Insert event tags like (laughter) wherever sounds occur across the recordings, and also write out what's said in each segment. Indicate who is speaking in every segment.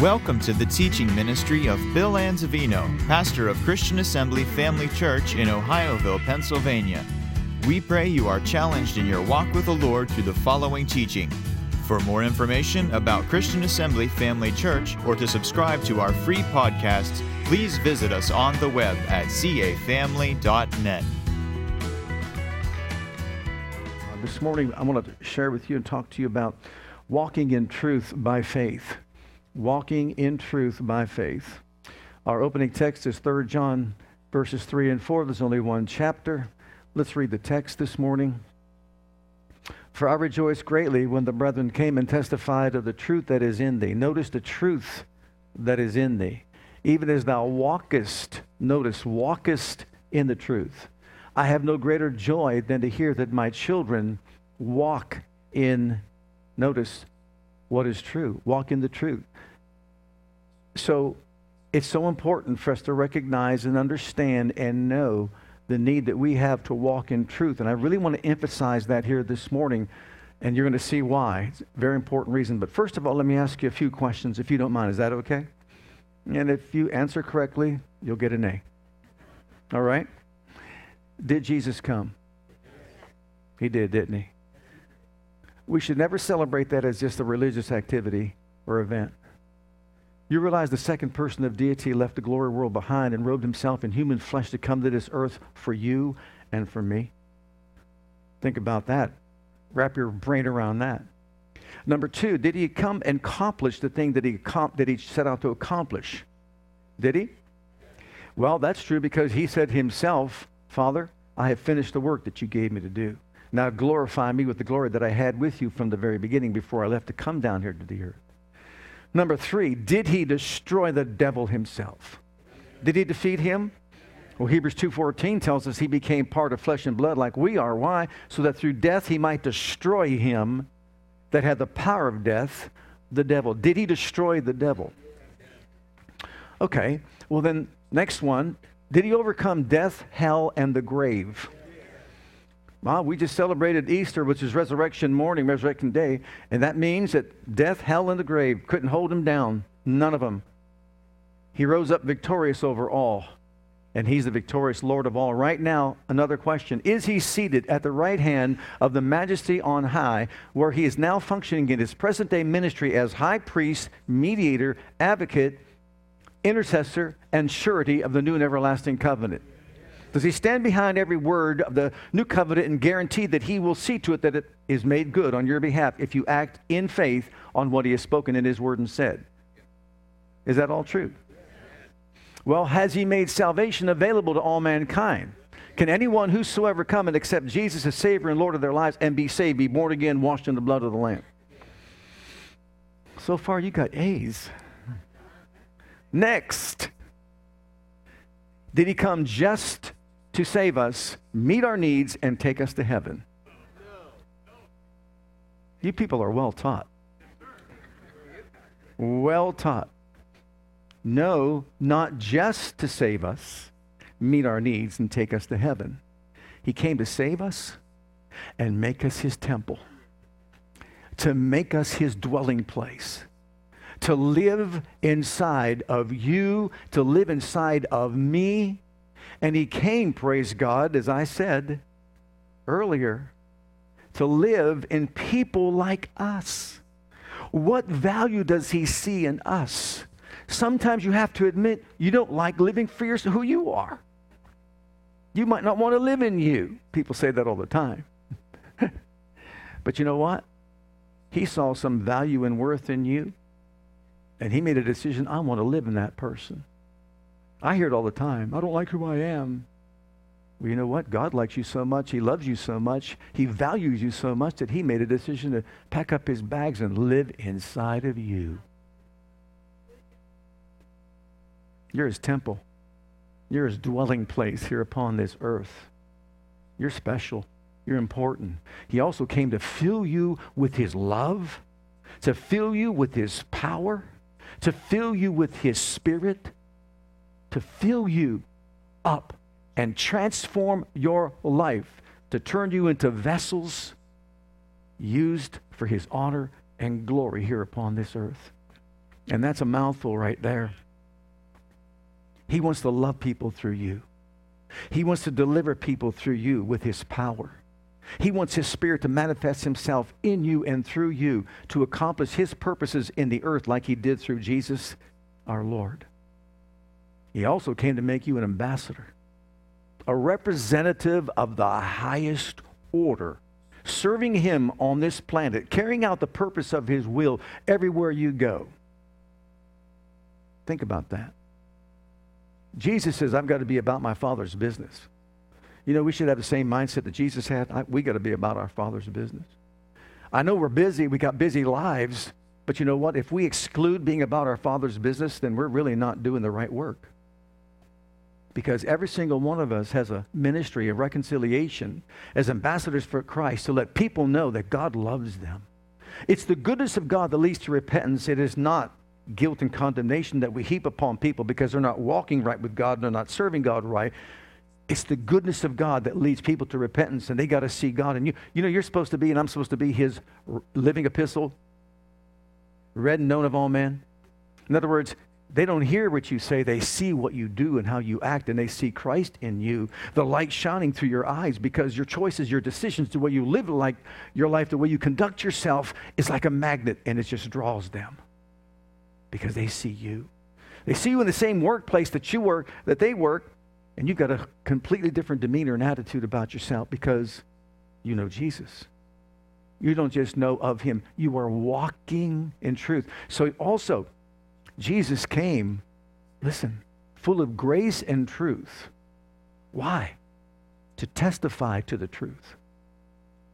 Speaker 1: Welcome to the teaching ministry of Bill Anzavino, pastor of Christian Assembly Family Church in Ohioville, Pennsylvania. We pray you are challenged in your walk with the Lord through the following teaching. For more information about Christian Assembly Family Church or to subscribe to our free podcasts, please visit us on the web at cafamily.net.
Speaker 2: Uh, This morning, I want to share with you and talk to you about walking in truth by faith. Walking in truth by faith. Our opening text is 3 John verses 3 and 4. There's only one chapter. Let's read the text this morning. For I rejoiced greatly when the brethren came and testified of the truth that is in thee. Notice the truth that is in thee. Even as thou walkest, notice, walkest in the truth. I have no greater joy than to hear that my children walk in, notice, what is true. Walk in the truth. So it's so important for us to recognize and understand and know the need that we have to walk in truth. And I really want to emphasize that here this morning, and you're going to see why. It's a very important reason. But first of all, let me ask you a few questions, if you don't mind. Is that okay? And if you answer correctly, you'll get an A. All right? Did Jesus come? He did, didn't he? We should never celebrate that as just a religious activity or event. You realize the second person of deity left the glory world behind and robed himself in human flesh to come to this earth for you and for me? Think about that. Wrap your brain around that. Number two, did he come and accomplish the thing that he, that he set out to accomplish? Did he? Well, that's true because he said himself, Father, I have finished the work that you gave me to do. Now glorify me with the glory that I had with you from the very beginning before I left to come down here to the earth. Number three, did he destroy the devil himself? Did he defeat him? Well, Hebrews 2.14 tells us he became part of flesh and blood like we are. Why? So that through death he might destroy him that had the power of death, the devil. Did he destroy the devil? Okay, well then, next one. Did he overcome death, hell, and the grave? Well, we just celebrated Easter, which is resurrection morning, resurrection day, and that means that death, hell, and the grave couldn't hold him down. None of them. He rose up victorious over all, and he's the victorious Lord of all. Right now, another question Is he seated at the right hand of the majesty on high, where he is now functioning in his present day ministry as high priest, mediator, advocate, intercessor, and surety of the new and everlasting covenant? Does he stand behind every word of the new covenant and guarantee that he will see to it that it is made good on your behalf if you act in faith on what he has spoken in his word and said? Is that all true? Well, has he made salvation available to all mankind? Can anyone whosoever come and accept Jesus as Savior and Lord of their lives and be saved, be born again, washed in the blood of the Lamb? So far, you got A's. Next. Did he come just to save us, meet our needs, and take us to heaven? You people are well taught. Well taught. No, not just to save us, meet our needs, and take us to heaven. He came to save us and make us his temple, to make us his dwelling place, to live inside of you, to live inside of me. And he came, praise God, as I said earlier, to live in people like us. What value does he see in us? Sometimes you have to admit you don't like living for yourself, who you are. You might not want to live in you. People say that all the time. (laughs) but you know what? He saw some value and worth in you, and he made a decision I want to live in that person. I hear it all the time. I don't like who I am. Well, you know what? God likes you so much. He loves you so much. He values you so much that he made a decision to pack up his bags and live inside of you. You're his temple. You're his dwelling place here upon this earth. You're special. You're important. He also came to fill you with his love, to fill you with his power, to fill you with his spirit, to fill you up and transform your life, to turn you into vessels used for his honor and glory here upon this earth. And that's a mouthful right there. He wants to love people through you. He wants to deliver people through you with his power. He wants his spirit to manifest himself in you and through you to accomplish his purposes in the earth like he did through Jesus our Lord. He also came to make you an ambassador, a representative of the highest order, serving him on this planet, carrying out the purpose of his will everywhere you go. Think about that. Jesus says, I've got to be about my Father's business. You know, we should have the same mindset that Jesus had. I, we got to be about our Father's business. I know we're busy, we got busy lives, but you know what? If we exclude being about our Father's business, then we're really not doing the right work. Because every single one of us has a ministry of reconciliation as ambassadors for Christ to let people know that God loves them. It's the goodness of God that leads to repentance. It is not guilt and condemnation that we heap upon people because they're not walking right with God and they're not serving God right. It's the goodness of God that leads people to repentance, and they got to see God. And you, you know, you're supposed to be, and I'm supposed to be His living epistle, read and known of all men. In other words, they don't hear what you say, they see what you do and how you act, and they see Christ in you, the light shining through your eyes because your choices, your decisions, the way you live like your life, the way you conduct yourself is like a magnet and it just draws them because they see you. They see you in the same workplace that you work, that they work, and you've got a completely different demeanor and attitude about yourself because you know Jesus. You don't just know of him, you are walking in truth. So also, Jesus came, listen, full of grace and truth. Why? To testify to the truth,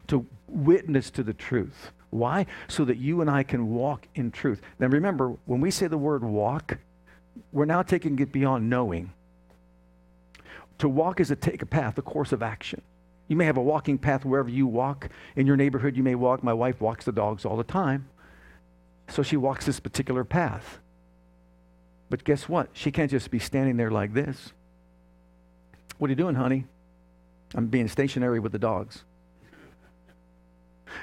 Speaker 2: to witness to the truth. Why? So that you and I can walk in truth. Now remember, when we say the word walk, we're now taking it beyond knowing. To walk is to take a path, a course of action. You may have a walking path wherever you walk. In your neighborhood, you may walk. My wife walks the dogs all the time. So she walks this particular path. But guess what? She can't just be standing there like this. What are you doing, honey? I'm being stationary with the dogs.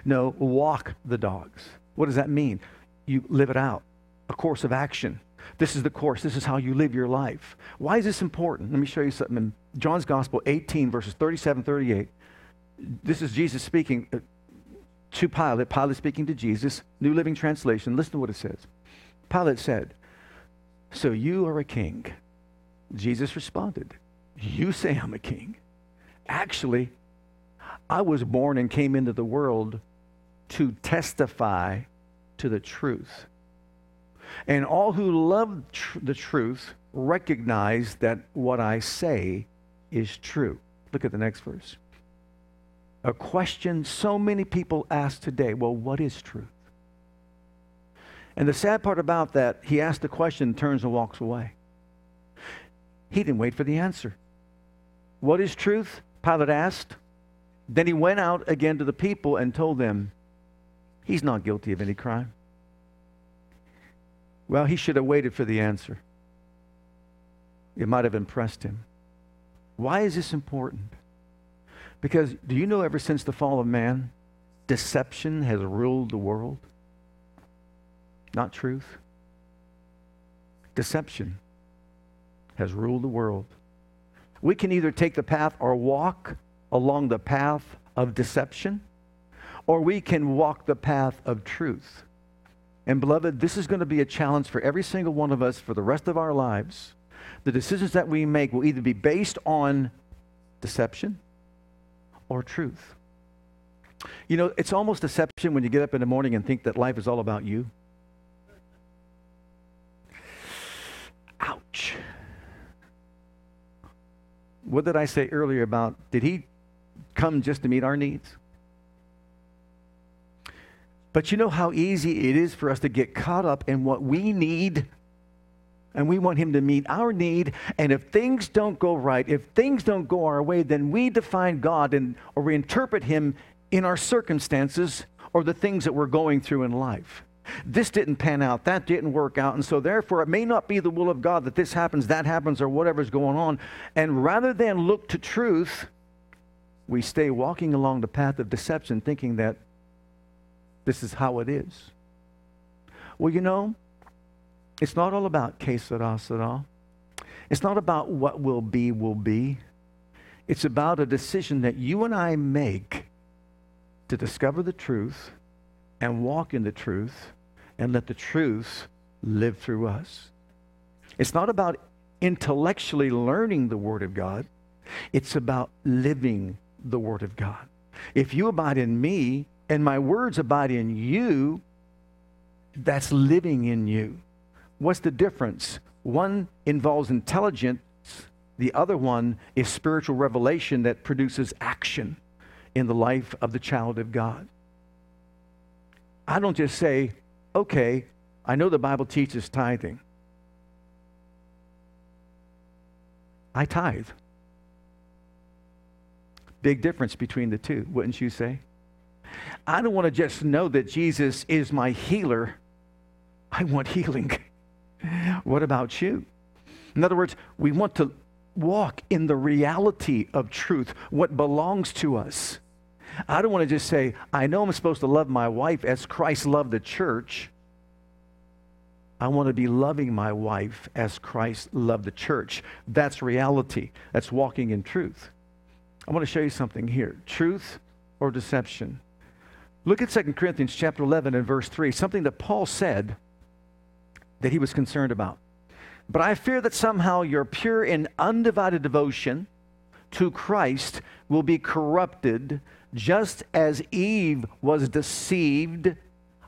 Speaker 2: No, walk the dogs. What does that mean? You live it out, a course of action. This is the course. This is how you live your life. Why is this important? Let me show you something. In John's Gospel 18, verses 37 38, this is Jesus speaking uh, to Pilate. Pilate speaking to Jesus. New Living Translation. Listen to what it says. Pilate said, So you are a king. Jesus responded, You say I'm a king. Actually, I was born and came into the world to testify to the truth. And all who love tr- the truth recognize that what I say is true. Look at the next verse. A question so many people ask today well, what is truth? And the sad part about that, he asked the question, turns and walks away. He didn't wait for the answer. What is truth? Pilate asked. Then he went out again to the people and told them, He's not guilty of any crime. Well, he should have waited for the answer. It might have impressed him. Why is this important? Because do you know ever since the fall of man, deception has ruled the world? Not truth. Deception has ruled the world. We can either take the path or walk along the path of deception, or we can walk the path of truth. And beloved, this is going to be a challenge for every single one of us for the rest of our lives. The decisions that we make will either be based on deception or truth. You know, it's almost deception when you get up in the morning and think that life is all about you. Ouch. What did I say earlier about did he come just to meet our needs. But you know how easy it is for us to get caught up in what we need and we want him to meet our need and if things don't go right if things don't go our way then we define god and or we interpret him in our circumstances or the things that we're going through in life this didn't pan out that didn't work out and so therefore it may not be the will of god that this happens that happens or whatever's going on and rather than look to truth we stay walking along the path of deception thinking that this is how it is. Well, you know, It's not all about que sera, sera. It's not about what will be, will be. It's about a decision that you and I make to discover the truth and walk in the truth and let the truth live through us. It's not about intellectually learning the Word of God, it's about living the Word of God. If you abide in me and my words abide in you, that's living in you. What's the difference? One involves intelligence, the other one is spiritual revelation that produces action in the life of the child of God. I don't just say, okay, I know the Bible teaches tithing. I tithe. Big difference between the two, wouldn't you say? I don't want to just know that Jesus is my healer. I want healing. (laughs) what about you? In other words, we want to walk in the reality of truth, what belongs to us. I don't want to just say, I know I'm supposed to love my wife as Christ loved the church. I want to be loving my wife as Christ loved the church. That's reality. That's walking in truth. I want to show you something here truth or deception. Look at 2 Corinthians chapter 11 and verse 3, something that Paul said that he was concerned about. But I fear that somehow your pure and undivided devotion to Christ will be corrupted just as Eve was deceived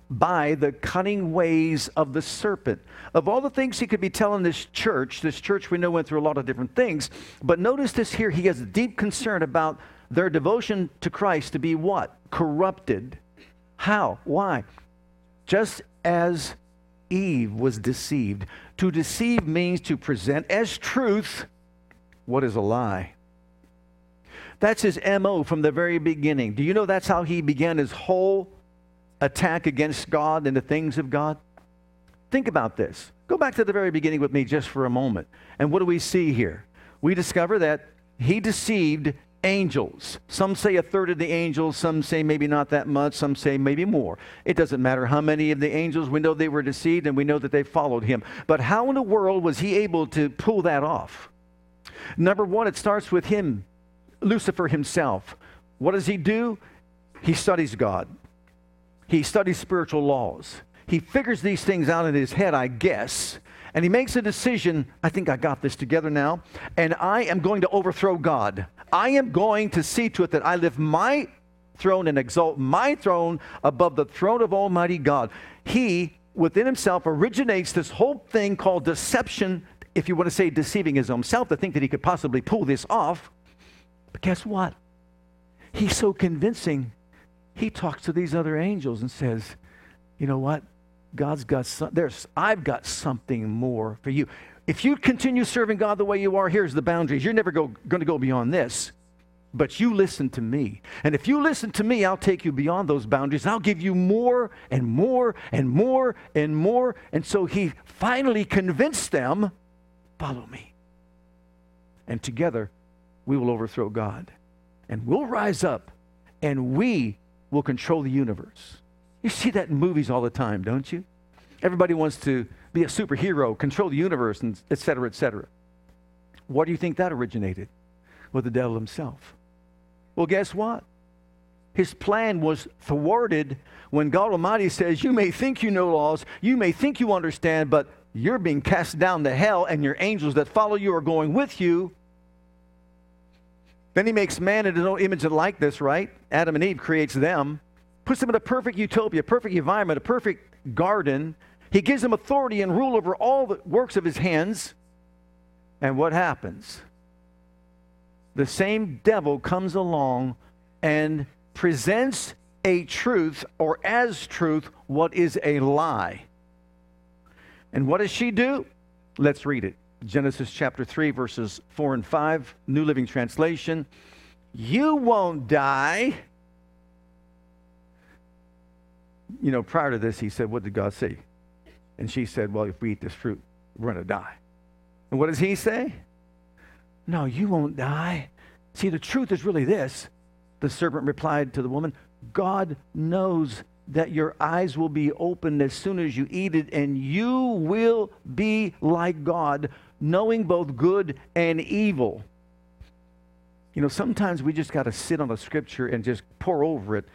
Speaker 2: by the cunning ways of the serpent. Of all the things he could be telling this church, this church we know went through a lot of different things, but notice this here, he has deep concern about their devotion to Christ to be what? Corrupted. How? Why? Just as Eve was deceived. To deceive means to present as truth what is a lie. That's his MO from the very beginning. Do you know that's how he began his whole attack against God and the things of God? Think about this. Go back to the very beginning with me just for a moment. And what do we see here? We discover that he deceived angels. Some say a third of the angels, some say maybe not that much, some say maybe more. It doesn't matter how many of the angels, we know they were deceived and we know that they followed him. But how in the world was he able to pull that off? Number one, it starts with him, Lucifer himself. What does he do? He studies God, he studies spiritual laws. He figures these things out in his head, I guess and he makes a decision I think I got this together now, and I am going to overthrow God. I am going to see to it that I lift my throne and exalt my throne above the throne of Almighty God. He, within himself, originates this whole thing called deception, if you want to say deceiving his own self, to think that he could possibly pull this off. But guess what? He's so convincing, he talks to these other angels and says, You know what? God's got some, there's, I've got something more for you. If you continue serving God the way you are, here's the boundaries. You're never going to go beyond this. But you listen to me. And if you listen to me, I'll take you beyond those boundaries. I'll give you more and more and more and more. And so he finally convinced them follow me. And together, we will overthrow God. And we'll rise up and we will control the universe. You see that in movies all the time, don't you? Everybody wants to be a superhero, control the universe, and et cetera, et cetera. What do you think that originated? With the devil himself. Well, guess what? His plan was thwarted when God Almighty says, You may think you know laws, you may think you understand, but you're being cast down to hell, and your angels that follow you are going with you. Then he makes man in his own image and likeness, right? Adam and Eve creates them puts them in a perfect utopia, perfect environment, a perfect garden. He gives them authority and rule over all the works of his hands. And what happens? The same devil comes along and presents a truth or as truth what is a lie. And what does she do? Let's read it. Genesis chapter 3, verses 4 and 5, New Living Translation. You won't die you know, prior to this, he said, What did God say? And she said, Well, if we eat this fruit, we're going to die. And what does he say? No, you won't die. See, the truth is really this. The serpent replied to the woman, God knows that your eyes will be opened as soon as you eat it, and you will be like God, knowing both good and evil. You know, sometimes we just got to sit on a scripture and just pore over it.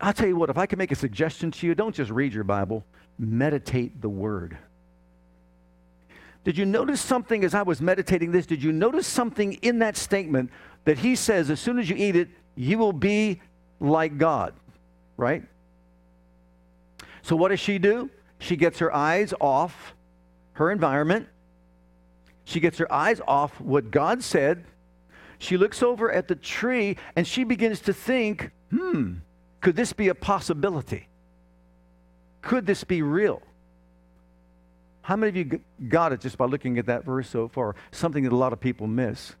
Speaker 2: I'll tell you what, if I can make a suggestion to you, don't just read your Bible, meditate the word. Did you notice something as I was meditating this? Did you notice something in that statement that he says, as soon as you eat it, you will be like God, right? So, what does she do? She gets her eyes off her environment. She gets her eyes off what God said. She looks over at the tree and she begins to think, hmm, could this be a possibility? Could this be real? How many of you got it just by looking at that verse so far? Something that a lot of people miss.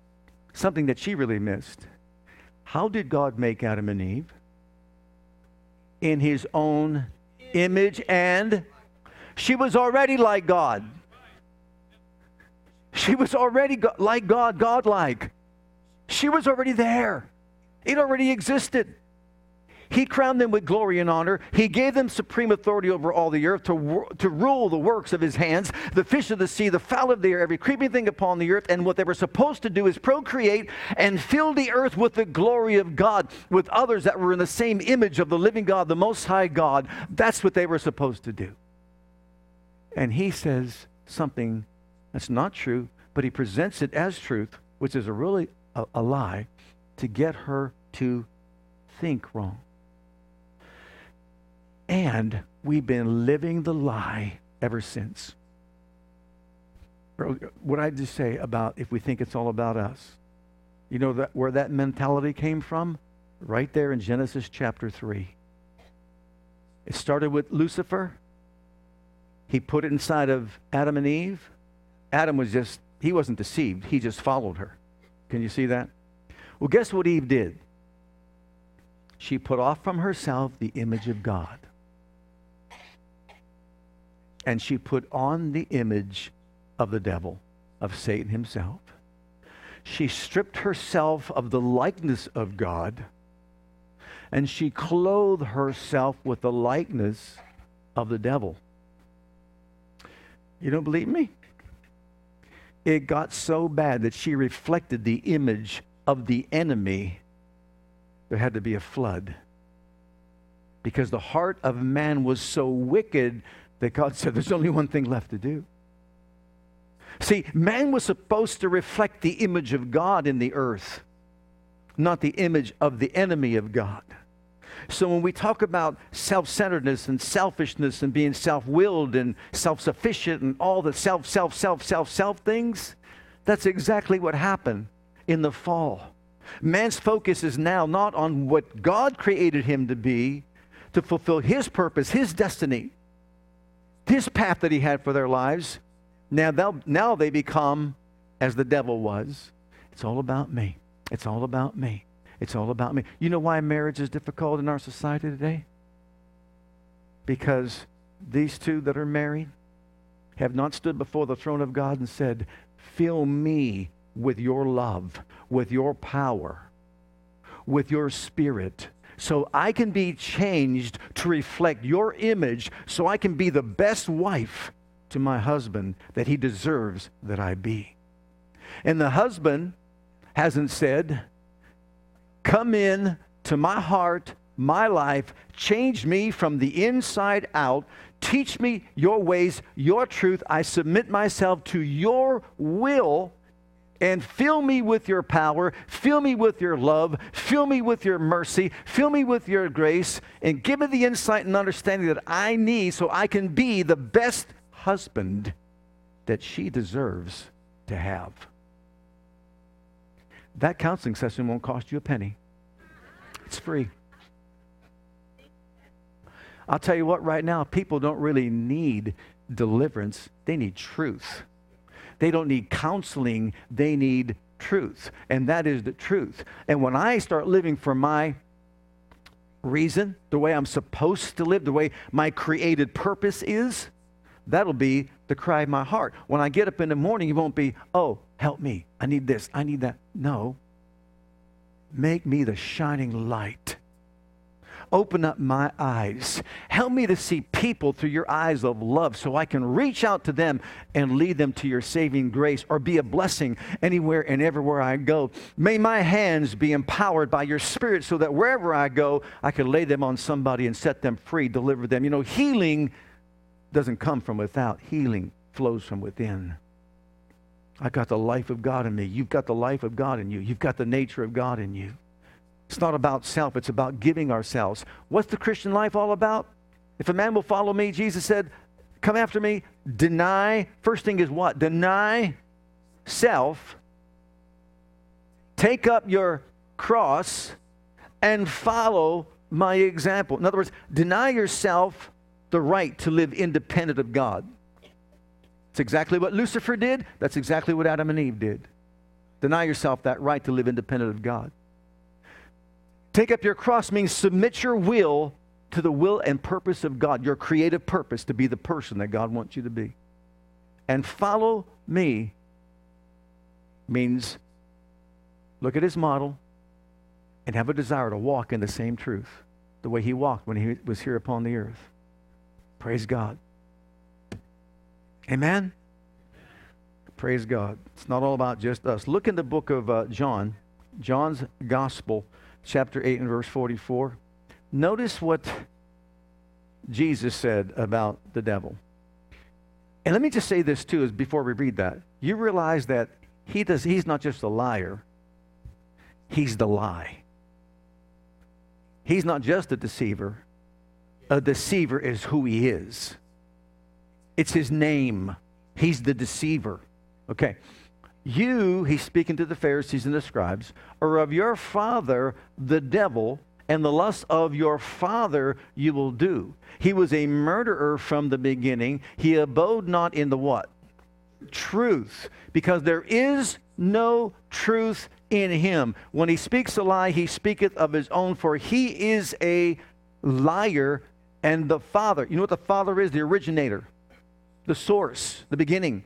Speaker 2: Something that she really missed. How did God make Adam and Eve? In his own image and she was already like God. She was already go- like God, godlike. She was already there. It already existed. He crowned them with glory and honor. He gave them supreme authority over all the earth to, to rule the works of his hands, the fish of the sea, the fowl of the air, every creeping thing upon the earth. And what they were supposed to do is procreate and fill the earth with the glory of God, with others that were in the same image of the living God, the Most High God. That's what they were supposed to do. And he says something that's not true, but he presents it as truth, which is a really a, a lie, to get her to think wrong. And we've been living the lie ever since. What I just say about if we think it's all about us? You know that where that mentality came from? Right there in Genesis chapter 3. It started with Lucifer. He put it inside of Adam and Eve. Adam was just, he wasn't deceived. He just followed her. Can you see that? Well, guess what Eve did? She put off from herself the image of God and she put on the image of the devil, of Satan himself. She stripped herself of the likeness of God, and she clothed herself with the likeness of the devil. You don't believe me? It got so bad that she reflected the image of the enemy. There had to be a flood. Because the heart of man was so wicked that God said there's only one thing left to do. See, man was supposed to reflect the image of God in the earth, not the image of the enemy of God. So when we talk about self centeredness and selfishness and being self willed and self sufficient and all the self, self, self, self, self things, that's exactly what happened in the fall. Man's focus is now not on what God created him to be, to fulfill his purpose, his destiny his path that he had for their lives. Now, now they become as the devil was. It's all about me. It's all about me. It's all about me. You know why marriage is difficult in our society today? Because these two that are married have not stood before the throne of God and said, Fill me with your love, with your power, with your spirit, so I can be changed to reflect your image, so I can be the best wife to my husband that he deserves that I be. And the husband hasn't said, Come in to my heart, my life, change me from the inside out, teach me your ways, your truth. I submit myself to your will and fill me with your power, fill me with your love, fill me with your mercy, fill me with your grace, and give me the insight and understanding that I need so I can be the best husband that she deserves to have. That counseling session won't cost you a penny, it's free. I'll tell you what, right now, people don't really need deliverance, they need truth. They don't need counseling, they need truth. And that is the truth. And when I start living for my reason, the way I'm supposed to live, the way my created purpose is, that'll be the cry of my heart. When I get up in the morning, it won't be, oh, help me. I need this. I need that. No. Make me the shining light Open up my eyes. Help me to see people through your eyes of love so I can reach out to them and lead them to your saving grace or be a blessing anywhere and everywhere I go. May my hands be empowered by your spirit so that wherever I go, I can lay them on somebody and set them free, deliver them. You know, healing doesn't come from without, healing flows from within. I got the life of God in me. You've got the life of God in you. You've got the nature of God in you. It's not about self, it's about giving ourselves. What's the Christian life all about? If a man will follow me, Jesus said, Come after me, deny. First thing is what? Deny self, take up your cross, and follow my example. In other words, deny yourself the right to live independent of God. It's exactly what Lucifer did. That's exactly what Adam and Eve did. Deny yourself that right to live independent of God. Take up your cross means submit your will to the will and purpose of God, your creative purpose to be the person that God wants you to be. And follow me means look at his model and have a desire to walk in the same truth the way he walked when he was here upon the earth. Praise God. Amen? Praise God. It's not all about just us. Look in the book of uh, John, John's Gospel, chapter 8 and verse 44. Notice what Jesus said about the devil. And let me just say this too, is before we read that. You realize that he does, he's not just a liar, he's the lie. He's not just a deceiver. A deceiver is who he is. It's his name. He's the deceiver. Okay. You, he's speaking to the Pharisees and the scribes, are of your father, the devil, and the lust of your father you will do. He was a murderer from the beginning. He abode not in the what? Truth. Because there is no truth in him. When he speaks a lie, he speaketh of his own, for he is a liar and the father. You know what the father is? The originator the source, the beginning.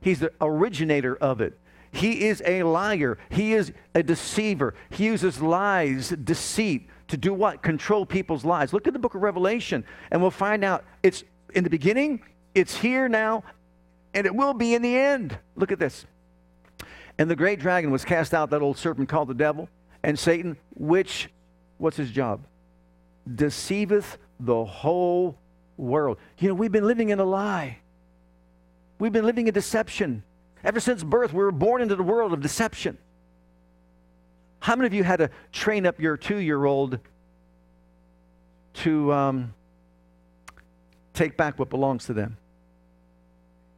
Speaker 2: He's the originator of it. He is a liar. He is a deceiver. He uses lies, deceit to do what? Control people's lives. Look at the book of Revelation and we'll find out it's in the beginning, it's here now, and it will be in the end. Look at this. And the great dragon was cast out, that old serpent called the devil, and Satan, which, what's his job? Deceiveth the whole world. You know, we've been living in a lie. We've been living in deception. Ever since birth, we were born into the world of deception. How many of you had to train up your two year old to um, take back what belongs to them?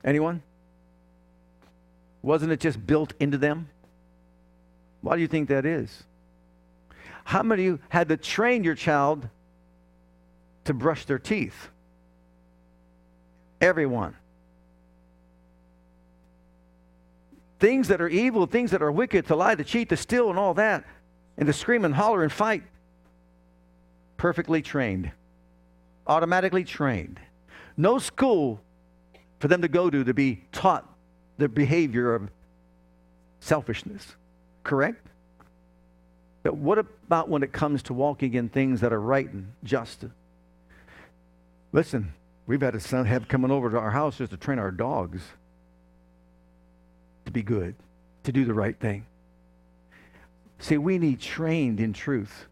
Speaker 2: Anyone? Wasn't it just built into them? Why do you think that is? How many of you had to train your child to brush their teeth? Everyone. Things that are evil, things that are wicked, to lie, to cheat, to steal, and all that, and to scream and holler and fight. Perfectly trained, automatically trained. No school for them to go to to be taught the behavior of selfishness. Correct? But what about when it comes to walking in things that are right and just? Listen, we've had a son have coming over to our house just to train our dogs to be good, to do the right thing. See, we need trained in truth.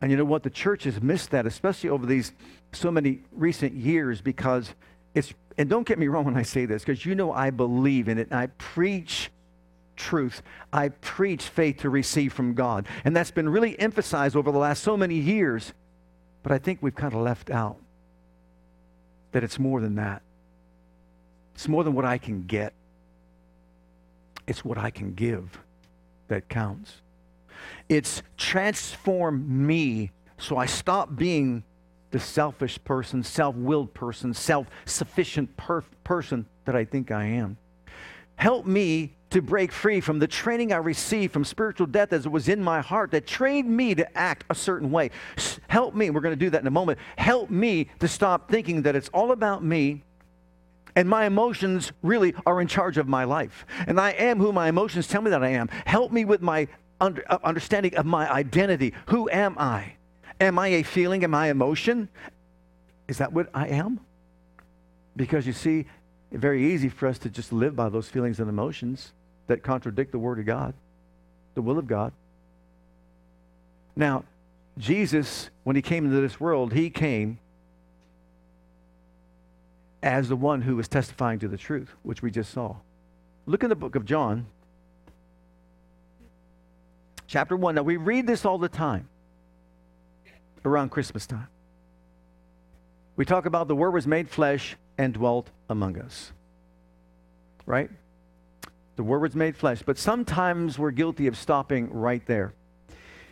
Speaker 2: And you know what? The church has missed that, especially over these so many recent years, because it's, and don't get me wrong when I say this, because you know I believe in it. And I preach truth. I preach faith to receive from God. And that's been really emphasized over the last so many years. But I think we've kind of left out that it's more than that. It's more than what I can get. It's what I can give that counts. It's transform me so I stop being the selfish person, self willed person, self sufficient per- person that I think I am. Help me to break free from the training I received from spiritual death as it was in my heart that trained me to act a certain way. Help me, we're going to do that in a moment. Help me to stop thinking that it's all about me and my emotions really are in charge of my life. And I am who my emotions tell me that I am. Help me with my uh, understanding of my identity. Who am I? Am I a feeling? Am I emotion? Is that what I am? Because you see, it's very easy for us to just live by those feelings and emotions that contradict the Word of God, the will of God. Now, Jesus, when he came into this world, he came as the one who was testifying to the truth, which we just saw. Look in the book of John, chapter 1. Now, we read this all the time around Christmas time. We talk about the Word was made flesh and dwelt among us. Right? The Word was made flesh. But sometimes we're guilty of stopping right there.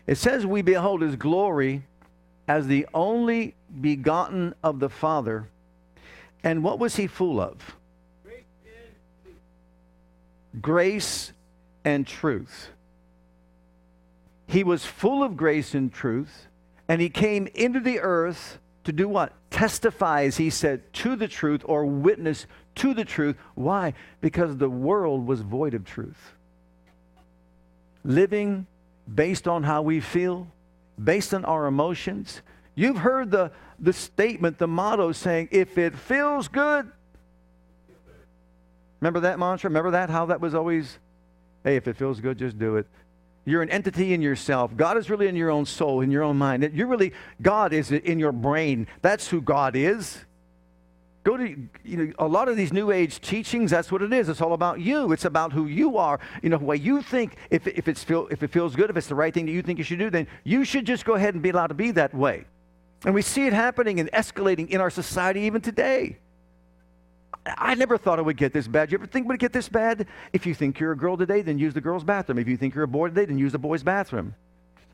Speaker 2: It says, We behold His glory as the only begotten of the Father. And what was He full of? Grace and truth. He was full of grace and truth, and He came into the earth to do what? Testifies, he said, to the truth or witness to the truth. Why? Because the world was void of truth. Living based on how we feel, based on our emotions. You've heard the, the statement, the motto saying, if it feels good. Remember that mantra? Remember that? How that was always, hey, if it feels good, just do it. You're an entity in yourself. God is really in your own soul, in your own mind. You're really, God is in your brain. That's who God is. Go to, you know, a lot of these New Age teachings, that's what it is. It's all about you. It's about who you are. You know, way you think, if, if, it's feel, if it feels good, if it's the right thing that you think you should do, then you should just go ahead and be allowed to be that way. And we see it happening and escalating in our society even today. I never thought it would get this bad. You ever think it would get this bad? If you think you're a girl today, then use the girl's bathroom. If you think you're a boy today, then use the boy's bathroom.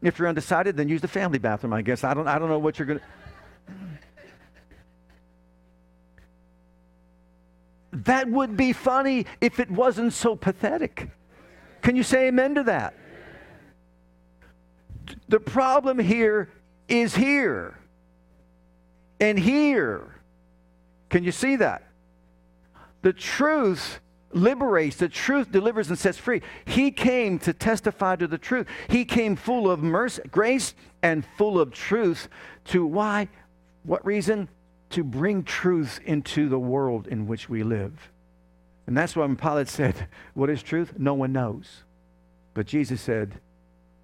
Speaker 2: If you're undecided, then use the family bathroom, I guess. I don't, I don't know what you're going to. That would be funny if it wasn't so pathetic. Can you say amen to that? The problem here is here and here. Can you see that? The truth liberates, the truth delivers and sets free. He came to testify to the truth. He came full of mercy, grace and full of truth to why? What reason? To bring truth into the world in which we live. And that's why when Pilate said, What is truth? No one knows. But Jesus said,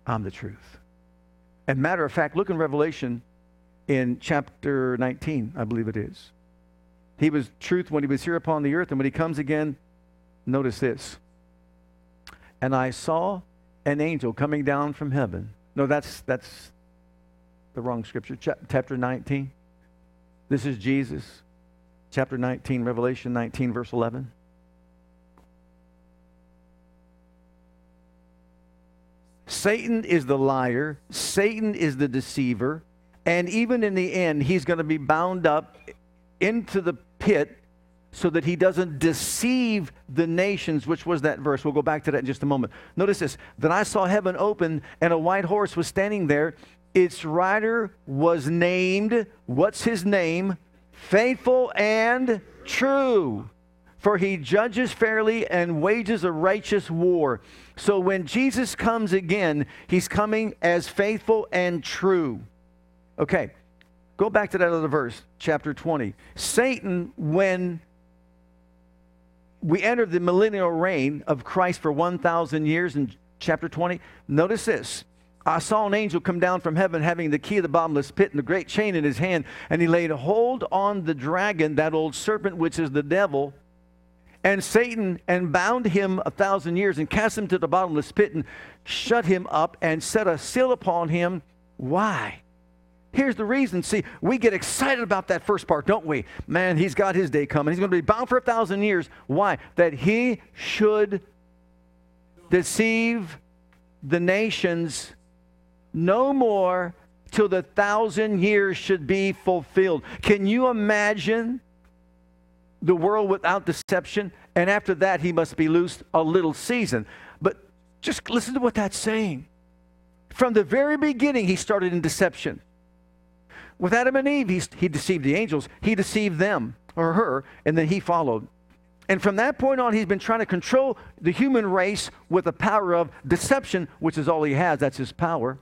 Speaker 2: I'm the truth. And matter of fact, look in Revelation in chapter 19, I believe it is. He was truth when he was here upon the earth, and when he comes again, notice this. And I saw an angel coming down from heaven. No, that's that's the wrong scripture. chapter 19. This is Jesus. Chapter 19, Revelation 19, verse 11. Satan is the liar, Satan is the deceiver, and even in the end, he's going to be bound up into the pit so that he doesn't deceive the nations, which was that verse. We'll go back to that in just a moment. Notice this. Then I saw heaven open, and a white horse was standing there. Its rider was named, what's his name? Faithful and true. For he judges fairly and wages a righteous war. So when Jesus comes again, he's coming as faithful and true. Okay, Go back to that other verse, chapter 20. Satan, when we enter the millennial reign of Christ for 1,000 years in chapter 20, notice this. I saw an angel come down from heaven having the key of the bottomless pit and the great chain in his hand, and he laid hold on the dragon, that old serpent which is the devil, and Satan, and bound him a thousand years, and cast him to the bottomless pit, and shut him up, and set a seal upon him. Why? Here's the reason. See, we get excited about that first part, don't we? Man, he's got his day coming. He's going to be bound for a thousand years. Why? That he should deceive the nations no more till the thousand years should be fulfilled. Can you imagine the world without deception? And after that, he must be loosed a little season. But just listen to what that's saying. From the very beginning, he started in deception. With Adam and Eve, he, he deceived the angels. He deceived them or her, and then he followed. And from that point on, he's been trying to control the human race with the power of deception, which is all he has. That's his power.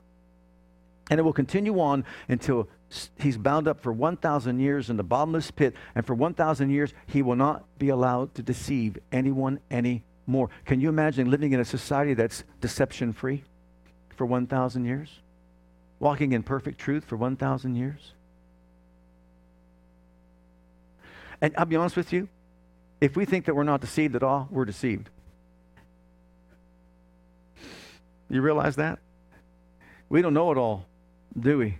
Speaker 2: And it will continue on until he's bound up for 1,000 years in the bottomless pit. And for 1,000 years, he will not be allowed to deceive anyone anymore. Can you imagine living in a society that's deception free for 1,000 years? Walking in perfect truth for 1,000 years? And I'll be honest with you, if we think that we're not deceived at all, we're deceived. You realize that? We don't know it all do we?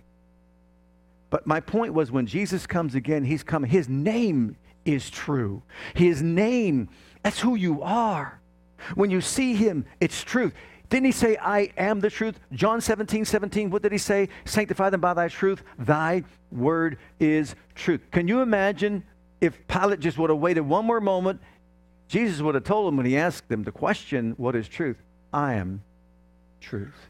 Speaker 2: But my point was when Jesus comes again, he's coming. His name is true. His name, that's who you are. When you see him, it's truth. Didn't he say, I am the truth? John 17, 17, what did he say? Sanctify them by thy truth. Thy word is truth. Can you imagine if Pilate just would have waited one more moment? Jesus would have told him when he asked him the question, What is truth? I am truth.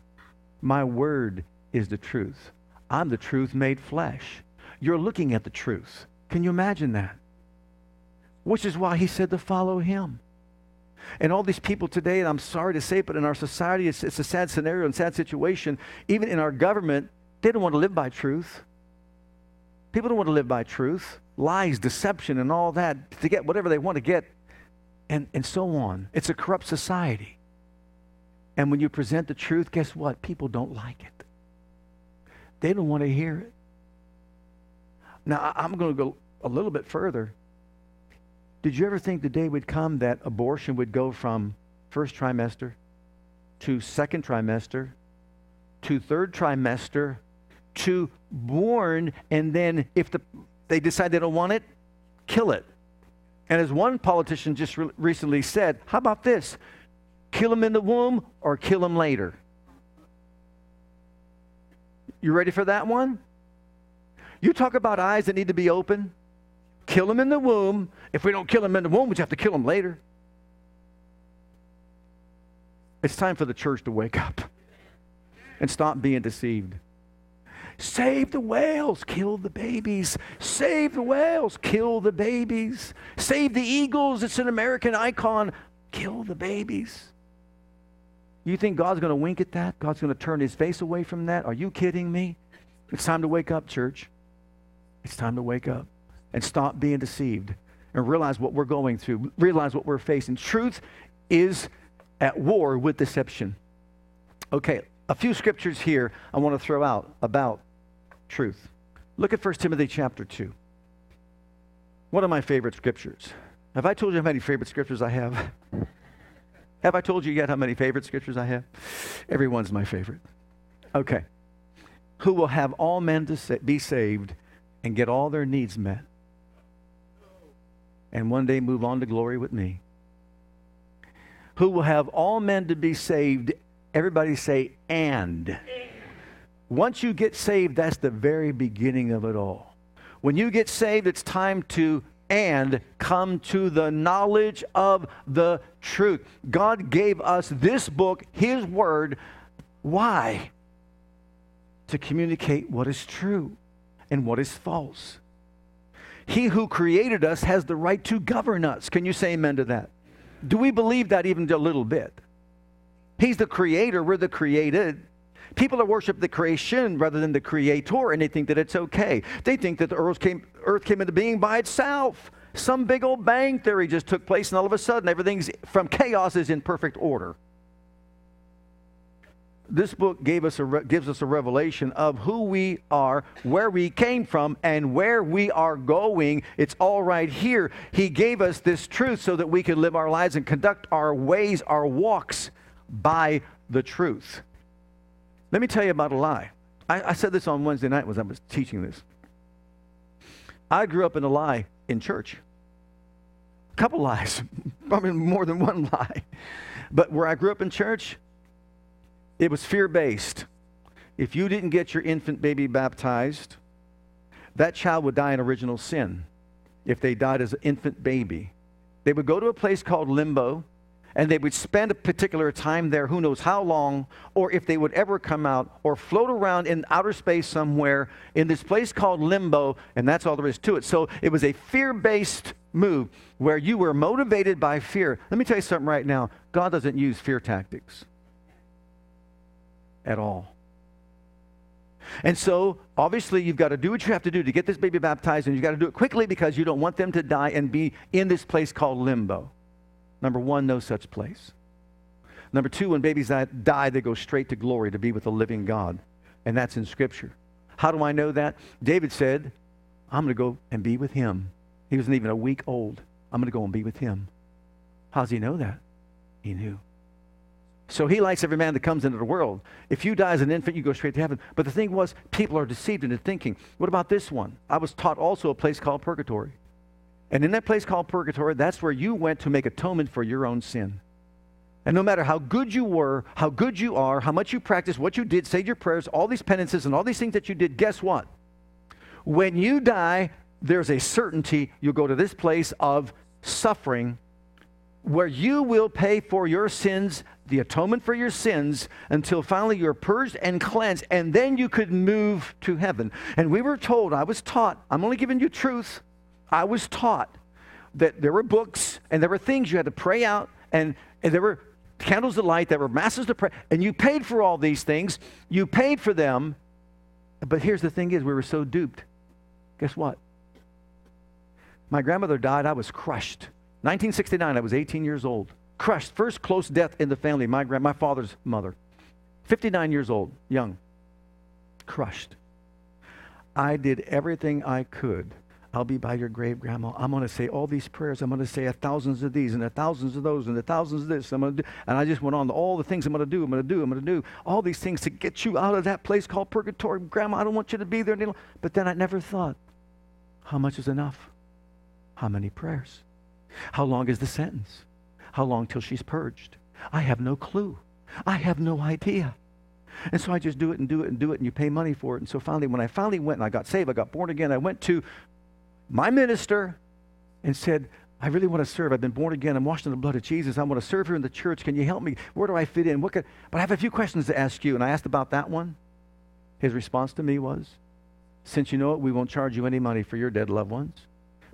Speaker 2: My word is the truth. I'm the truth made flesh. You're looking at the truth. Can you imagine that? Which is why he said to follow him. And all these people today, and I'm sorry to say it, but in our society, it's, it's a sad scenario and sad situation. Even in our government, they don't want to live by truth. People don't want to live by truth. Lies, deception, and all that to get whatever they want to get, and, and so on. It's a corrupt society. And when you present the truth, guess what? People don't like it. They don't want to hear it. Now, I'm going to go a little bit further. Did you ever think the day would come that abortion would go from first trimester to second trimester to third trimester to born, and then if the, they decide they don't want it, kill it? And as one politician just re- recently said, how about this? Kill them in the womb or kill them later? You ready for that one? You talk about eyes that need to be open. Kill them in the womb. If we don't kill them in the womb, we have to kill them later. It's time for the church to wake up and stop being deceived. Save the whales, kill the babies. Save the whales, kill the babies. Save the eagles, it's an American icon, kill the babies. You think God's going to wink at that? God's going to turn his face away from that? Are you kidding me? It's time to wake up, church. It's time to wake up and stop being deceived and realize what we're going through, realize what we're facing. Truth is at war with deception. Okay, a few scriptures here I want to throw out about truth. Look at 1 Timothy chapter 2. One of my favorite scriptures. Have I told you how many favorite scriptures I have? Have I told you yet how many favorite scriptures I have? Everyone's my favorite. Okay. Who will have all men to be saved and get all their needs met. And one day move on to glory with me. Who will have all men to be saved. Everybody say, and. Once you get saved, that's the very beginning of it all. When you get saved, it's time to and come to the knowledge of the truth. God gave us this book, His Word. Why? To communicate what is true and what is false. He who created us has the right to govern us. Can you say amen to that? Do we believe that even a little bit? He's the creator, we're the created. People that worship the creation rather than the creator, and they think that it's okay. They think that the earth came, earth came into being by itself. Some big old bang theory just took place, and all of a sudden, everything's from chaos is in perfect order. This book gave us a gives us a revelation of who we are, where we came from, and where we are going. It's all right here. He gave us this truth so that we can live our lives and conduct our ways, our walks by the truth. Let me tell you about a lie. I, I said this on Wednesday night when I was teaching this. I grew up in a lie in church. A couple lies, (laughs) probably more than one lie. But where I grew up in church, it was fear based. If you didn't get your infant baby baptized, that child would die in original sin if they died as an infant baby. They would go to a place called limbo and they would spend a particular time there, who knows how long, or if they would ever come out, or float around in outer space somewhere in this place called limbo, and that's all there is to it. So it was a fear based move where you were motivated by fear. Let me tell you something right now God doesn't use fear tactics at all. And so, obviously, you've got to do what you have to do to get this baby baptized, and you've got to do it quickly because you don't want them to die and be in this place called limbo. Number one, no such place. Number two, when babies die, they go straight to glory to be with the living God. And that's in Scripture. How do I know that? David said, I'm going to go and be with him. He wasn't even a week old. I'm going to go and be with him. How does he know that? He knew. So he likes every man that comes into the world. If you die as an infant, you go straight to heaven. But the thing was, people are deceived into thinking, what about this one? I was taught also a place called purgatory. And in that place called purgatory, that's where you went to make atonement for your own sin. And no matter how good you were, how good you are, how much you practiced, what you did, said your prayers, all these penances and all these things that you did, guess what? When you die, there's a certainty you'll go to this place of suffering where you will pay for your sins, the atonement for your sins, until finally you're purged and cleansed, and then you could move to heaven. And we were told, I was taught, I'm only giving you truth, I was taught that there were books and there were things you had to pray out, and, and there were candles to light, there were masses to pray, and you paid for all these things. You paid for them, but here's the thing is, we were so duped. Guess what? My grandmother died, I was crushed. 1969, I was 18 years old. Crushed. First close death in the family, my, grand, my father's mother. 59 years old, young. Crushed. I did everything I could. I'll be by your grave, Grandma. I'm going to say all these prayers. I'm going to say a thousands of these and a thousands of those and a thousands of this. I'm going to do, and I just went on to all the things I'm going to do. I'm going to do. I'm going to do all these things to get you out of that place called purgatory, Grandma. I don't want you to be there any longer. But then I never thought, how much is enough? How many prayers? How long is the sentence? How long till she's purged? I have no clue. I have no idea. And so I just do it and do it and do it, and you pay money for it. And so finally, when I finally went and I got saved, I got born again, I went to my minister and said, I really want to serve. I've been born again. I'm washed in the blood of Jesus. I want to serve here in the church. Can you help me? Where do I fit in? What could, but I have a few questions to ask you. And I asked about that one. His response to me was, Since you know it, we won't charge you any money for your dead loved ones.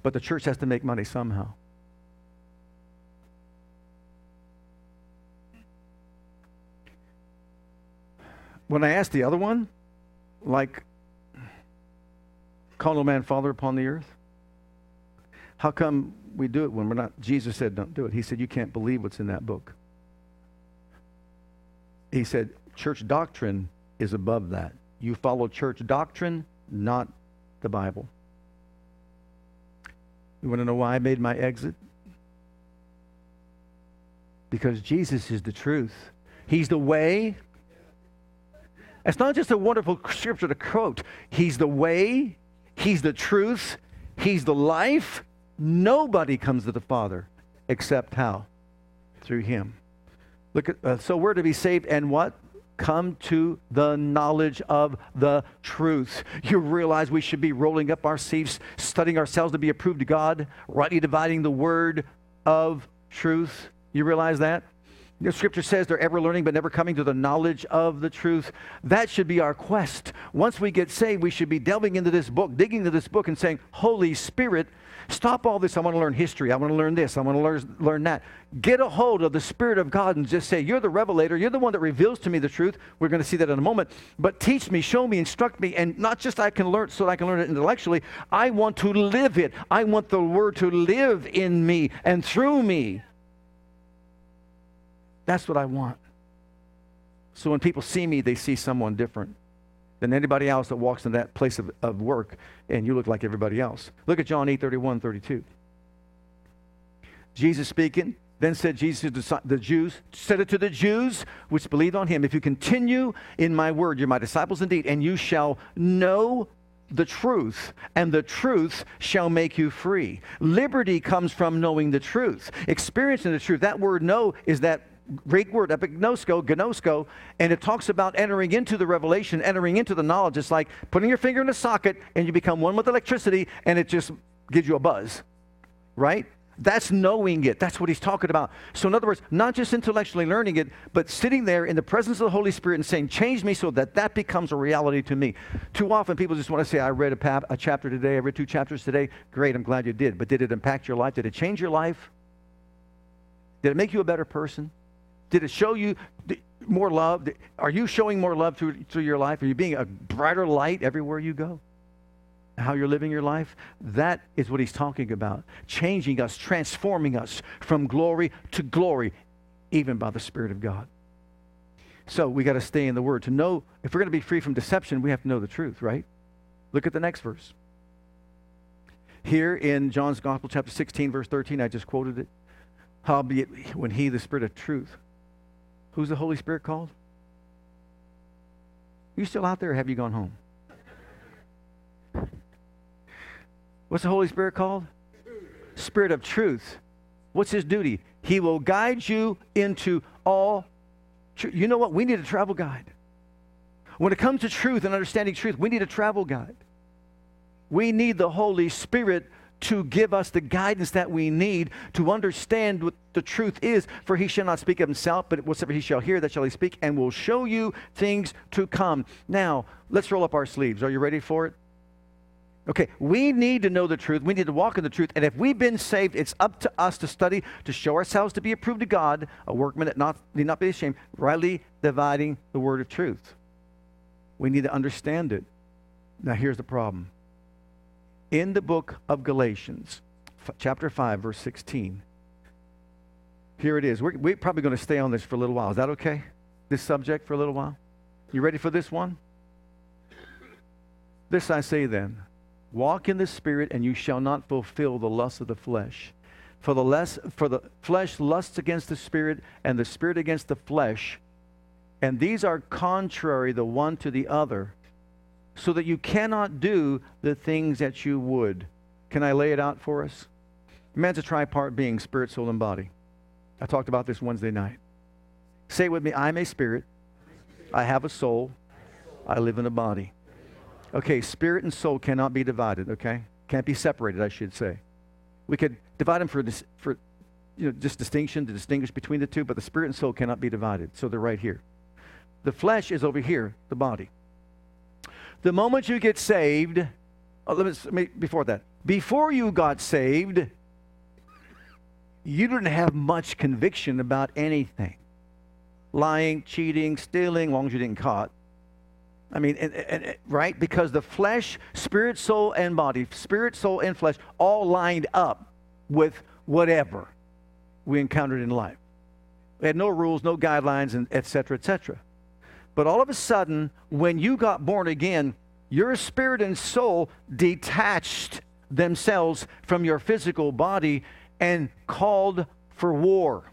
Speaker 2: But the church has to make money somehow. When I asked the other one, like, call no man father upon the earth? How come we do it when we're not? Jesus said, don't do it. He said, you can't believe what's in that book. He said, church doctrine is above that. You follow church doctrine, not the Bible. You want to know why I made my exit? Because Jesus is the truth. He's the way, it's not just a wonderful scripture to quote. He's the way, He's the truth, He's the life. Nobody comes to the Father except how? Through Him. Look at, uh, so we're to be saved and what? Come to the knowledge of the truth. You realize we should be rolling up our sleeves, studying ourselves to be approved to God, rightly dividing the word of truth. You realize that? The scripture says they're ever learning but never coming to the knowledge of the truth. That should be our quest. Once we get saved, we should be delving into this book, digging into this book, and saying, Holy Spirit, stop all this. I want to learn history. I want to learn this. I want to learn, learn that. Get a hold of the Spirit of God and just say, You're the revelator. You're the one that reveals to me the truth. We're going to see that in a moment. But teach me, show me, instruct me. And not just I can learn so that I can learn it intellectually. I want to live it. I want the word to live in me and through me. That's what I want. So when people see me, they see someone different than anybody else that walks in that place of, of work, and you look like everybody else. Look at John 8 31, 32. Jesus speaking, then said Jesus to the Jews, said it to the Jews which believed on him, if you continue in my word, you're my disciples indeed, and you shall know the truth, and the truth shall make you free. Liberty comes from knowing the truth, experiencing the truth. That word know is that Greek word, epignosko, gnosko, and it talks about entering into the revelation, entering into the knowledge. It's like putting your finger in a socket and you become one with electricity and it just gives you a buzz, right? That's knowing it. That's what he's talking about. So, in other words, not just intellectually learning it, but sitting there in the presence of the Holy Spirit and saying, Change me so that that becomes a reality to me. Too often people just want to say, I read a, pap- a chapter today, I read two chapters today. Great, I'm glad you did. But did it impact your life? Did it change your life? Did it make you a better person? Did it show you? more love? Are you showing more love through, through your life? Are you being a brighter light everywhere you go? How you're living your life? That is what he's talking about. Changing us, transforming us from glory to glory, even by the Spirit of God. So we got to stay in the Word. To know, if we're going to be free from deception, we have to know the truth, right? Look at the next verse. Here in John's Gospel, chapter 16, verse 13, I just quoted it. Howbeit, when he, the Spirit of truth, who's the Holy Spirit called? You still out there have you gone home? What's the Holy Spirit called? Spirit of truth. What's his duty? He will guide you into all truth. You know what? We need a travel guide. When it comes to truth and understanding truth, we need a travel guide. We need the Holy Spirit to give us the guidance that we need to understand what the truth is. For he shall not speak of himself, but whatsoever he shall hear, that shall he speak, and will show you things to come. Now, let's roll up our sleeves. Are you ready for it? Okay, we need to know the truth. We need to walk in the truth. And if we've been saved, it's up to us to study, to show ourselves to be approved to God, a workman that not, need not be ashamed, rightly dividing the word of truth. We need to understand it. Now, here's the problem in the book of Galatians, chapter 5, verse 16. Here it is. We're, we're probably going to stay on this for a little while. Is that okay? This subject for a little while? You ready for this one? This I say then walk in the Spirit, and you shall not fulfill the lust of the flesh. For the, less, for the flesh lusts against the Spirit, and the Spirit against the flesh. And these are contrary the one to the other so that you cannot do the things that you would. Can I lay it out for us? Man's a tripart being, spirit, soul, and body. I talked about this Wednesday night. Say it with me I'm a spirit, I have a soul, I live in a body. Okay, spirit and soul cannot be divided, okay? Can't be separated, I should say. We could divide them for, this, for you know, just distinction to distinguish between the two, but the spirit and soul cannot be divided. So they're right here. The flesh is over here, the body. The moment you get saved, oh, let me, before that, before you got saved, you didn't have much conviction about anything lying, cheating, stealing, long as you didn't caught. I mean, and, and, right? Because the flesh, spirit, soul, and body, spirit, soul, and flesh, all lined up with whatever we encountered in life. We had no rules, no guidelines, and et cetera, et cetera. But all of a sudden, when you got born again, your spirit and soul detached themselves from your physical body and called for war.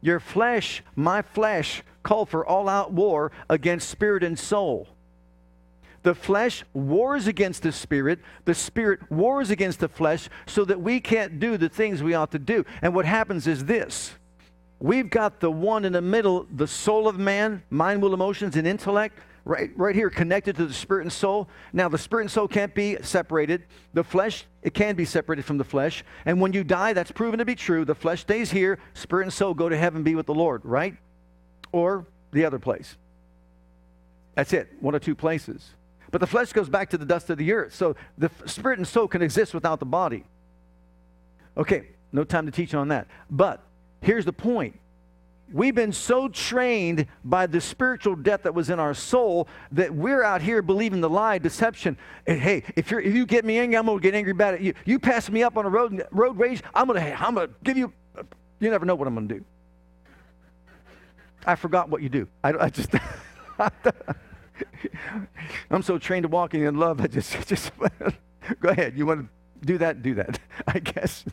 Speaker 2: Your flesh, my flesh, called for all out war against spirit and soul. The flesh wars against the spirit. The spirit wars against the flesh so that we can't do the things we ought to do. And what happens is this We've got the one in the middle, the soul of man, mind, will, emotions, and intellect, right, right here connected to the spirit and soul. Now, the spirit and soul can't be separated. The flesh, it can be separated from the flesh. And when you die, that's proven to be true. The flesh stays here, spirit and soul go to heaven, be with the Lord, right? Or the other place. That's it, one or two places. But the flesh goes back to the dust of the earth. So the spirit and soul can exist without the body. Okay, no time to teach on that. But Here's the point. We've been so trained by the spiritual death that was in our soul that we're out here believing the lie, deception. And hey, if, if you get me angry, I'm going to get angry about it. You, you pass me up on a road, road rage, I'm going to I'm gonna give you, you never know what I'm going to do. I forgot what you do. I, I just, (laughs) I'm so trained to walking in love, I just, (laughs) just go ahead. You want to do that? Do that, (laughs) I guess.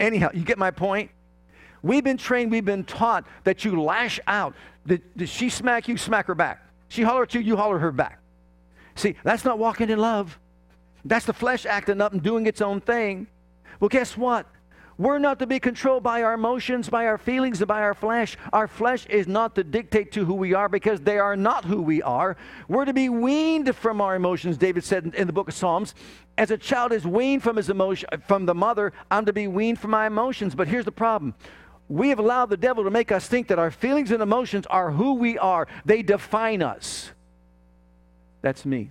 Speaker 2: Anyhow, you get my point? We've been trained, we've been taught that you lash out. Did, did she smack you? Smack her back. She holler at you, you holler her back. See, that's not walking in love. That's the flesh acting up and doing its own thing. Well, guess what? We're not to be controlled by our emotions, by our feelings, and by our flesh. Our flesh is not to dictate to who we are because they are not who we are. We're to be weaned from our emotions, David said in the book of Psalms. As a child is weaned from his emotion from the mother, I'm to be weaned from my emotions. But here's the problem we have allowed the devil to make us think that our feelings and emotions are who we are, they define us. That's me.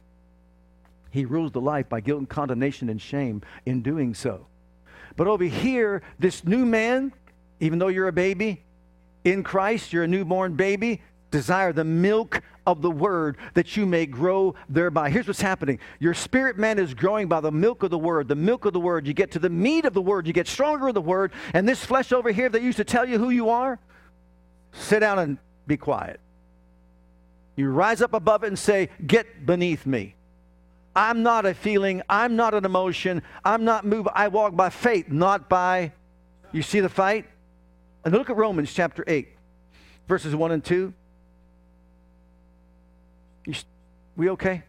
Speaker 2: He rules the life by guilt and condemnation and shame in doing so. But over here, this new man, even though you're a baby, in Christ, you're a newborn baby. Desire the milk of the word that you may grow thereby. Here's what's happening your spirit man is growing by the milk of the word. The milk of the word. You get to the meat of the word, you get stronger in the word. And this flesh over here that used to tell you who you are, sit down and be quiet. You rise up above it and say, Get beneath me. I'm not a feeling. I'm not an emotion. I'm not moved. I walk by faith, not by. You see the fight? And look at Romans chapter 8, verses 1 and 2. You, we okay?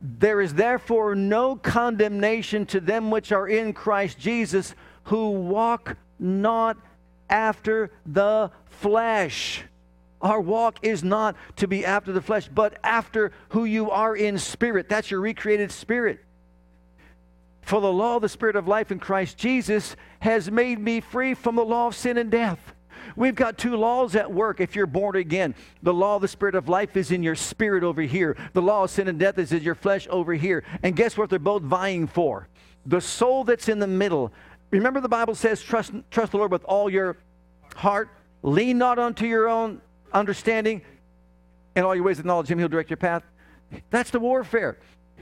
Speaker 2: There is therefore no condemnation to them which are in Christ Jesus, who walk not after the flesh. Our walk is not to be after the flesh, but after who you are in spirit. That's your recreated spirit. For the law of the Spirit of life in Christ Jesus has made me free from the law of sin and death. We've got two laws at work if you're born again. The law of the Spirit of life is in your spirit over here, the law of sin and death is in your flesh over here. And guess what they're both vying for? The soul that's in the middle. Remember, the Bible says, trust, trust the Lord with all your heart, lean not unto your own understanding, and all your ways acknowledge Him, He'll direct your path. That's the warfare.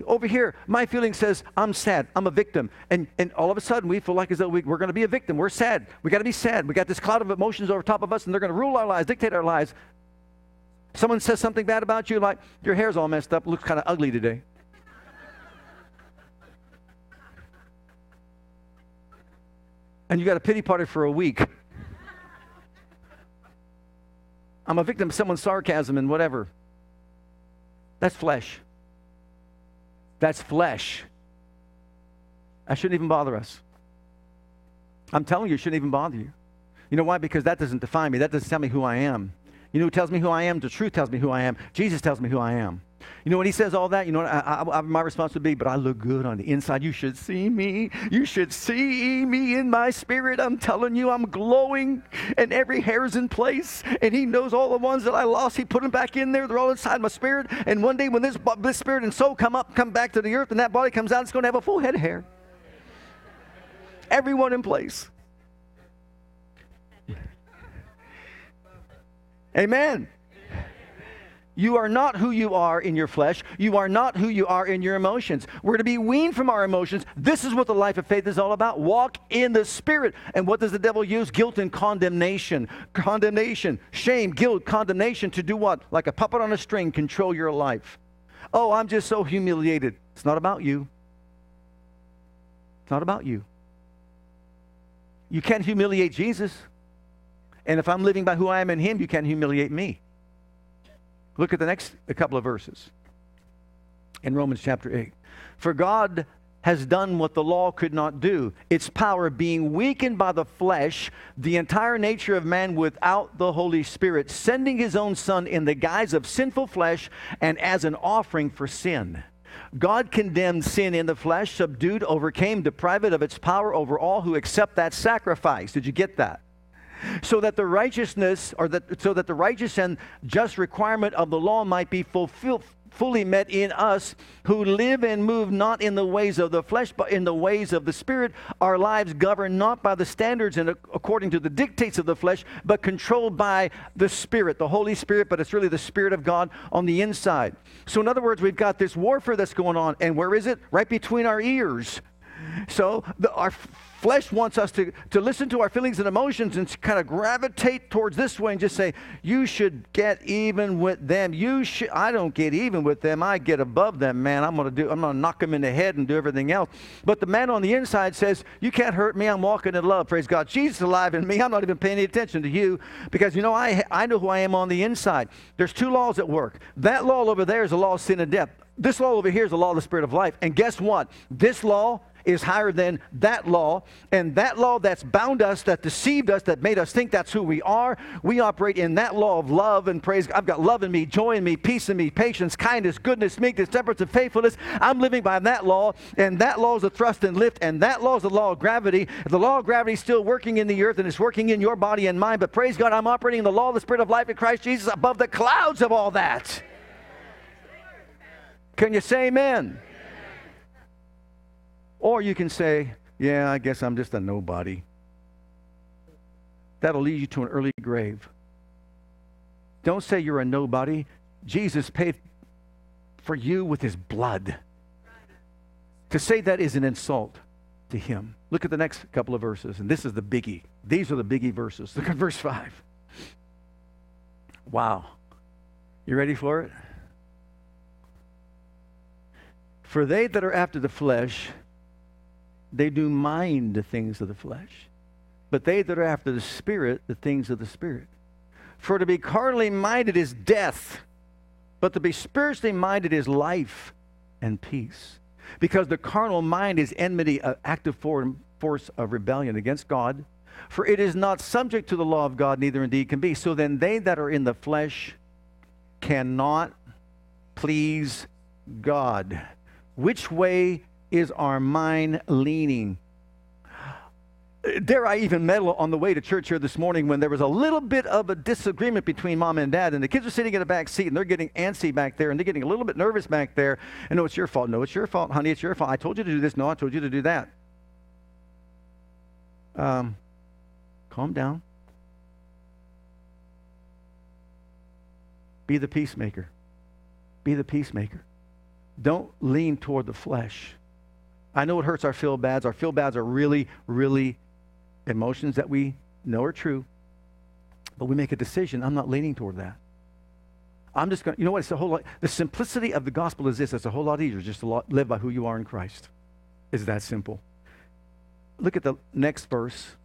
Speaker 2: Over here, my feeling says, I'm sad. I'm a victim. And, and all of a sudden, we feel like as though we, we're going to be a victim. We're sad. we got to be sad. we got this cloud of emotions over top of us, and they're going to rule our lives, dictate our lives. Someone says something bad about you, like, your hair's all messed up, looks kind of ugly today. and you got a pity party for a week. I'm a victim of someone's sarcasm and whatever. That's flesh. That's flesh. That shouldn't even bother us. I'm telling you, it shouldn't even bother you. You know why? Because that doesn't define me. That doesn't tell me who I am. You know who tells me who I am? The truth tells me who I am. Jesus tells me who I am. You know, when he says all that, you know, I, I, my response would be, but I look good on the inside. You should see me. You should see me in my spirit. I'm telling you, I'm glowing and every hair is in place. And he knows all the ones that I lost. He put them back in there. They're all inside my spirit. And one day when this, this spirit and soul come up, come back to the earth, and that body comes out, it's going to have a full head of hair. Everyone in place. Amen. You are not who you are in your flesh. You are not who you are in your emotions. We're to be weaned from our emotions. This is what the life of faith is all about. Walk in the Spirit. And what does the devil use? Guilt and condemnation. Condemnation, shame, guilt, condemnation to do what? Like a puppet on a string, control your life. Oh, I'm just so humiliated. It's not about you. It's not about you. You can't humiliate Jesus. And if I'm living by who I am in Him, you can't humiliate me. Look at the next couple of verses in Romans chapter 8. For God has done what the law could not do, its power being weakened by the flesh, the entire nature of man without the Holy Spirit, sending his own Son in the guise of sinful flesh and as an offering for sin. God condemned sin in the flesh, subdued, overcame, deprived of its power over all who accept that sacrifice. Did you get that? So that the righteousness or that so that the righteous and just requirement of the law might be fulfilled fully met in us who live and move not in the ways of the flesh but in the ways of the spirit. Our lives governed not by the standards and according to the dictates of the flesh but controlled by the spirit the holy spirit but it's really the spirit of god on the inside. So in other words we've got this warfare that's going on and where is it? Right between our ears so the, our flesh wants us to, to listen to our feelings and emotions and kind of gravitate towards this way and just say, you should get even with them. You should, I don't get even with them. I get above them, man. I'm going to do, I'm going to knock them in the head and do everything else. But the man on the inside says, you can't hurt me. I'm walking in love. Praise God. Jesus is alive in me. I'm not even paying any attention to you because, you know, I, I know who I am on the inside. There's two laws at work. That law over there is the law of sin and death. This law over here is the law of the Spirit of life. And guess what? This law is higher than that law. And that law that's bound us, that deceived us, that made us think that's who we are, we operate in that law of love and praise. I've got love in me, joy in me, peace in me, patience, kindness, goodness, meekness, temperance, and faithfulness. I'm living by that law, and that law is a thrust and lift, and that law is the law of gravity. The law of gravity is still working in the earth and it's working in your body and mind, but praise God, I'm operating in the law of the Spirit of life in Christ Jesus above the clouds of all that. Can you say amen? Or you can say, yeah, I guess I'm just a nobody. that'll lead you to an early grave. Don't say you're a nobody. Jesus paid for you with his blood. To say that is an insult to him. Look at the next couple of verses, and this is the biggie. These are the biggie verses. Look at verse 5. Wow. You ready for it? For they that are after the flesh, they do mind the things of the flesh. But they that are after the Spirit, the things of the Spirit. For to be carnally minded is death, but to be spiritually minded is life and peace. Because the carnal mind is enmity, an active force of rebellion against God. For it is not subject to the law of God, neither indeed can be. So then they that are in the flesh cannot please God. Which way is our mind leaning? Dare I even meddle on the way to church here this morning when there was a little bit of a disagreement between mom and dad, and the kids are sitting in the back seat and they're getting antsy back there and they're getting a little bit nervous back there. And no, it's your fault. No, it's your fault, honey. It's your fault. I told you to do this. No, I told you to do that. Um, calm down. Be the peacemaker. Be the peacemaker. Don't lean toward the flesh. I know it hurts our feel bads. Our feel bads are really, really emotions that we know are true. But we make a decision. I'm not leaning toward that. I'm just going to, you know what? It's a whole lot. The simplicity of the gospel is this it's a whole lot easier just to live by who you are in Christ. It's that simple. Look at the next verse,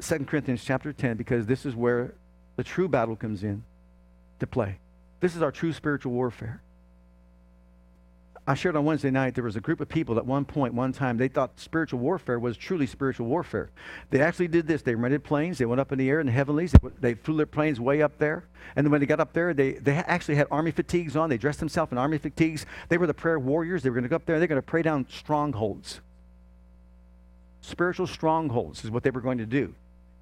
Speaker 2: 2 Corinthians chapter 10, because this is where the true battle comes in to play. This is our true spiritual warfare. I shared on Wednesday night there was a group of people at one point, one time, they thought spiritual warfare was truly spiritual warfare. They actually did this. They rented planes. They went up in the air in the heavenlies. They, flew their planes way up there. And then when they got up there, they, they actually had army fatigues on. They dressed themselves in army fatigues. They were the prayer warriors. They were going to go up there. And they're going to pray down strongholds. Spiritual strongholds is what they were going to do.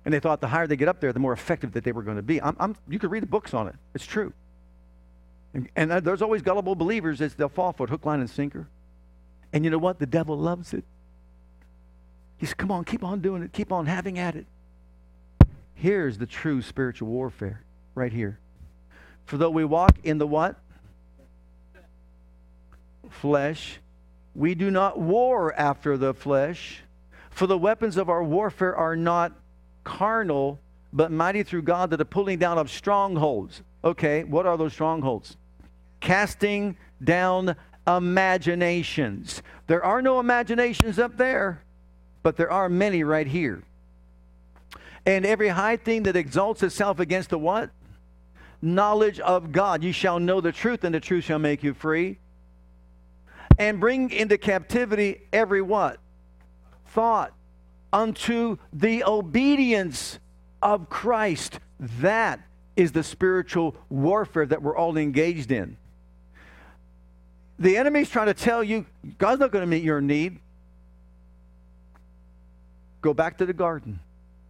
Speaker 2: And they thought the higher they get up there, the more effective that they were going to be. I'm, I'm, you could read the books on it. It's true. And, there's always gullible believers that they'll fall for it, hook, line, and sinker. And you know what? The devil loves it. He says, come on, keep on doing it. Keep on having at it. Here's the true spiritual warfare right here. For though we walk in the what? Flesh. We do not war after the flesh. For the weapons of our warfare are not carnal, but mighty through God to the pulling down of strongholds. Okay, what are those strongholds? Casting down imaginations. There are no imaginations up there, but there are many right here. And every high thing that exalts itself against the what? Knowledge of God. You shall know the truth, and the truth shall make you free. And bring into captivity every what? Thought unto the obedience of Christ. That is the spiritual warfare that we're all engaged in. The enemy's trying to tell you God's not going to meet your need. Go back to the garden.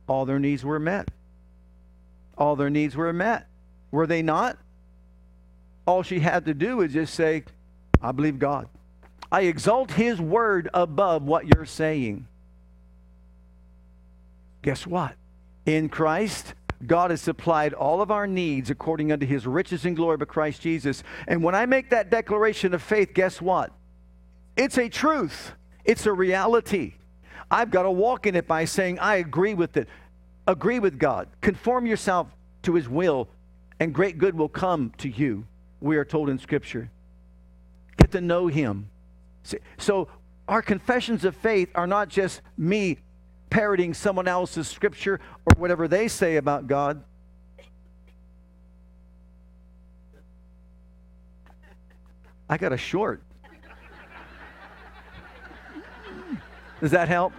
Speaker 2: All their needs were met. All their needs were met. Were they not? All she had to do was just say, I believe God. I exalt his word above what you're saying. Guess what? In Christ, God has supplied all of our needs according unto his riches and glory by Christ Jesus. And when I make that declaration of faith, guess what? It's a truth, it's a reality. I've got to walk in it by saying, I agree with it. Agree with God. Conform yourself to his will, and great good will come to you, we are told in Scripture. Get to know him. So, our confessions of faith are not just me parroting someone else's scripture or whatever they say about God. I got a short. Does that help?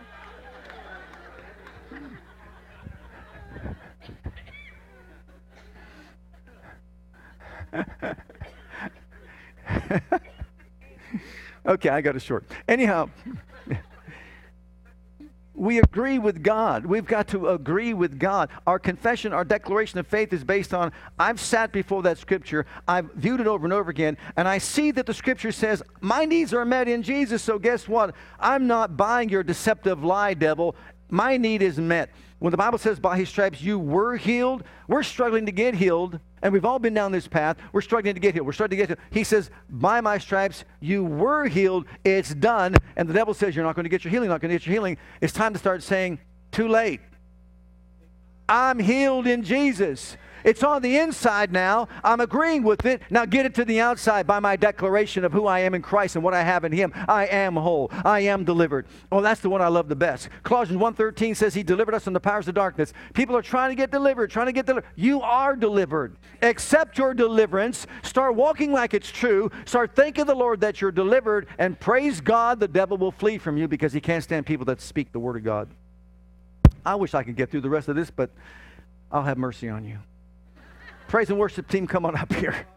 Speaker 2: (laughs) okay, I got a short. Anyhow, we agree with God. We've got to agree with God. Our confession, our declaration of faith is based on I've sat before that scripture, I've viewed it over and over again, and I see that the scripture says my needs are met in Jesus. So guess what? I'm not buying your deceptive lie, devil. My need is met. When the Bible says by his stripes you were healed, we're struggling to get healed, and we've all been down this path. We're struggling to get healed. We're struggling to get healed. He says, by my stripes you were healed. It's done. And the devil says, you're not going to get your healing, not going to get your healing. It's time to start saying, too late. I'm healed in Jesus. It's on the inside now. I'm agreeing with it. Now get it to the outside by my declaration of who I am in Christ and what I have in Him. I am whole. I am delivered. Oh, that's the one I love the best. Colossians 1.13 says He delivered us from the powers of darkness. People are trying to get delivered, trying to get delivered. You are delivered. Accept your deliverance. Start walking like it's true. Start thanking the Lord that you're delivered and praise God the devil will flee from you because he can't stand people that speak the word of God. I wish I could get through the rest of this, but I'll have mercy on you. Praise and worship team, come on up here.